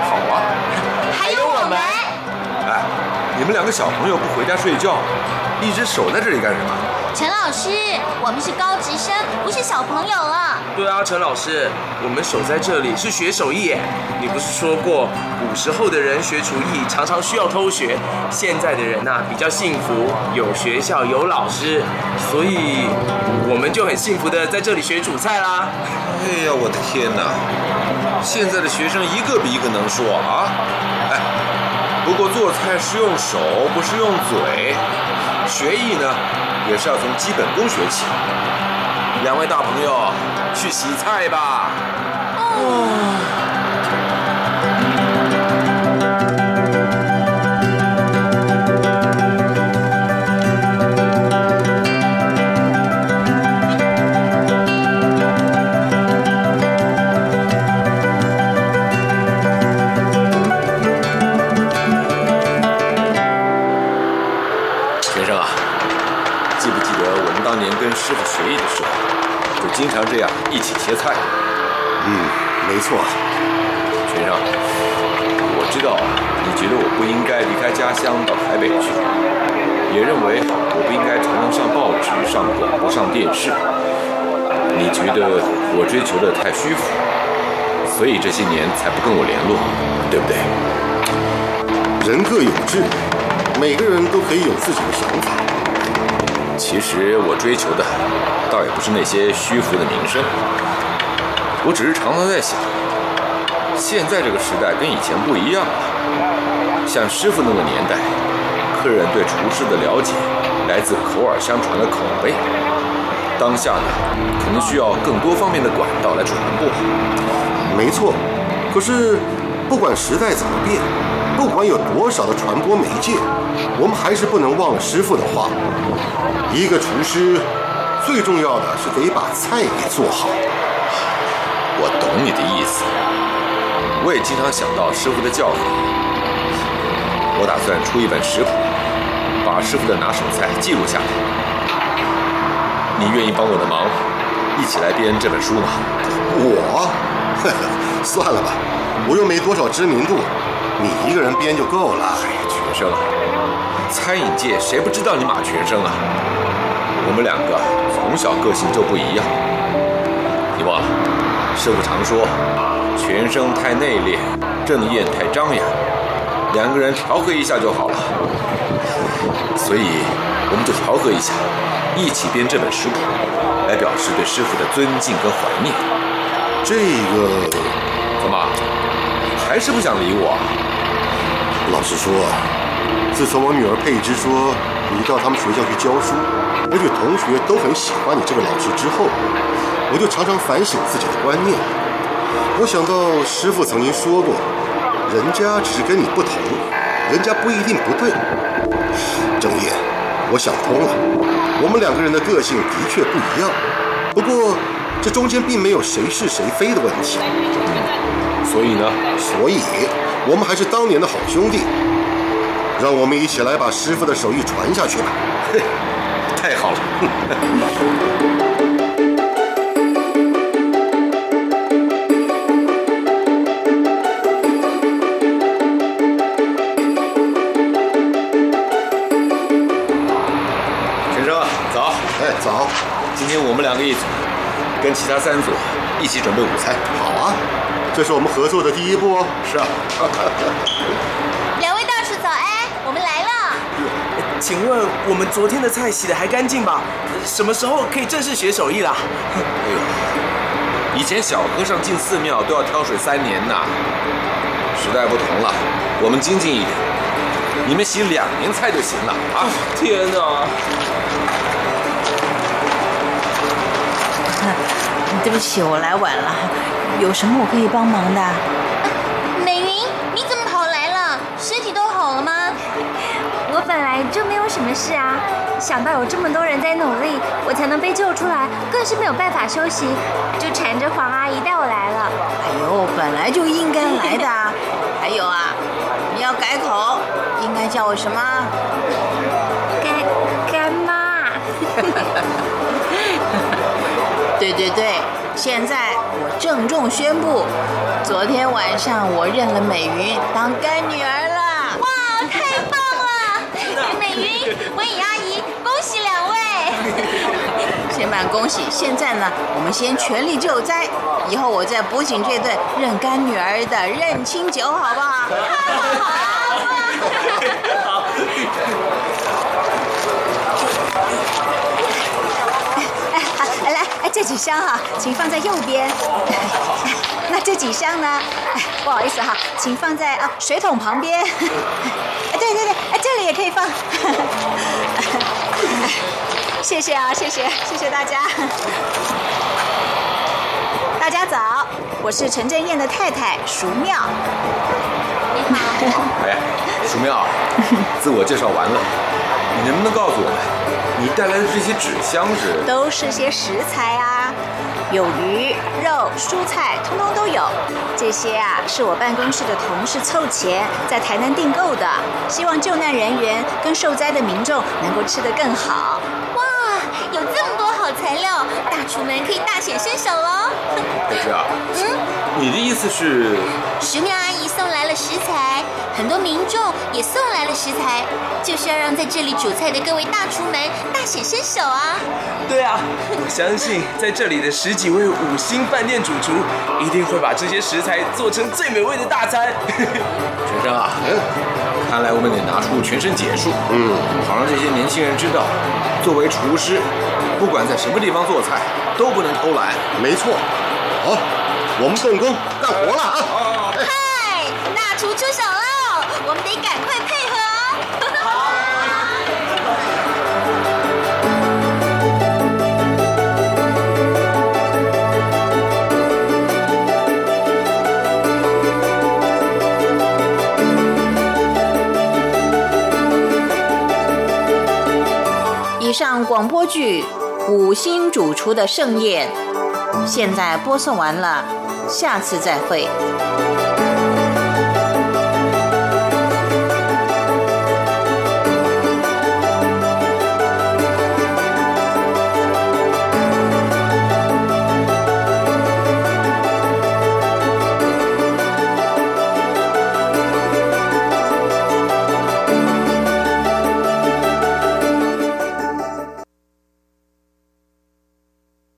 好啊。还有我们。哎，你们两个小朋友不回家睡觉，一直守在这里干什么？陈老师，我们是高职生，不是小朋友了。对啊，陈老师，我们守在这里是学手艺耶。你不是说过，古时候的人学厨艺常常需要偷学，现在的人呐、比较幸福，有学校有老师，所以我们就很幸福的在这里学煮菜啦。哎呀，我的天哪！现在的学生一个比一个能说啊！哎，不过做菜是用手，不是用嘴。学艺呢，也是要从基本功学起。两位大朋友，去洗菜吧。跟师傅学艺的时候，就经常这样一起切菜？嗯，没错。学生，我知道你觉得我不应该离开家乡到台北去，也认为我不应该常常上报纸、上广播、上电视。你觉得我追求的太虚浮，所以这些年才不跟我联络，对不对？人各有志，每个人都可以有自己的想法。其实我追求的，倒也不是那些虚浮的名声。我只是常常在想，现在这个时代跟以前不一样了。像师傅那个年代，客人对厨师的了解来自口耳相传的口碑。当下呢，可能需要更多方面的管道来传播。没错，可是不管时代怎么变，不管有多少的传播媒介，我们还是不能忘了师傅的话：一个厨师最重要的是得把菜给做好。我懂你的意思，我也经常想到师傅的教诲。我打算出一本食谱，把师傅的拿手菜记录下来。你愿意帮我的忙，一起来编这本书吗？我 [LAUGHS] 算了吧，我又没多少知名度，你一个人编就够了。哎呀，全生啊，餐饮界谁不知道你马全生啊？我们两个从小个性就不一样，你忘了？师傅常说，全生太内敛，郑燕太张扬，两个人调和一下就好了。所以，我们就调和一下，一起编这本食谱，来表示对师傅的尊敬跟怀念。这个怎么，还是不想理我？老实说，自从我女儿佩芝说你到他们学校去教书，而且同学都很喜欢你这个老师之后，我就常常反省自己的观念。我想到师傅曾经说过，人家只是跟你不同，人家不一定不对。郑业，我想通了，我们两个人的个性的确不一样，不过这中间并没有谁是谁非的问题。所以呢，所以我们还是当年的好兄弟。让我们一起来把师傅的手艺传下去吧。嘿，[LAUGHS] 太好了。[LAUGHS] 陈生，早。哎，早，今天我们两个一组，跟其他三组一起准备午餐。好啊，这是我们合作的第一步哦。是啊。[LAUGHS] 两位大厨早安，我们来了。请问我们昨天的菜洗的还干净吧？什么时候可以正式学手艺啦？哎呦，以前小和尚进寺庙都要挑水三年呐。时代不同了，我们精进一点，你们洗两年菜就行了啊！天哪！[LAUGHS] 对不起，我来晚了，有什么我可以帮忙的？[LAUGHS] 美云，你怎么跑来了？身体都好了吗？[LAUGHS] 我本来就没有什么事啊，想到有这么多人在努力，我才能被救出来，更是没有办法休息，就缠着黄阿姨带我来了。哎呦，本来就应该来的啊。[LAUGHS] 还有啊，你要改口，应该叫我什么？干干妈，对对对，现在我郑重宣布，昨天晚上我认了美云当干女儿了。哇，太棒了！美云、文颖阿姨，恭喜两位！先办恭喜，现在呢，我们先全力救灾，以后我再补请这顿认干女儿的认亲酒，好不好？好。哎，好，来，哎，这几箱哈，请放在右边。[LAUGHS] 那这几箱呢？不好意思哈，请放在啊水桶旁边。对对对，哎，这里也可以放。谢谢啊，谢谢，谢谢大家。大家早，我是陈正燕的太太淑妙。你好，哎，淑妙，自我介绍完了，你能不能告诉我们，你带来的这些纸箱是？都是些食材啊，有鱼、肉、蔬菜，通通都有。这些啊，是我办公室的同事凑钱在台南订购的，希望救难人员跟受灾的民众能够吃得更好。哇，有这么多好材料，大厨们可以大显身手喽！可是啊，嗯，你的意思是？石妙阿姨送来了食材，很多民众也送来了食材，就是要让在这里煮菜的各位大厨们大显身手啊！对啊，我相信在这里的十几位五星饭店主厨一定会把这些食材做成最美味的大餐。[LAUGHS] 学生啊，看来我们得拿出全身解数，嗯，好让这些年轻人知道，作为厨师，不管在什么地方做菜，都不能偷懒。没错。好，我们动工干活了啊！嗨，大厨出手喽，我们得赶快配合哦！以上广播剧《五星主厨的盛宴》现在播送完了，下次再会。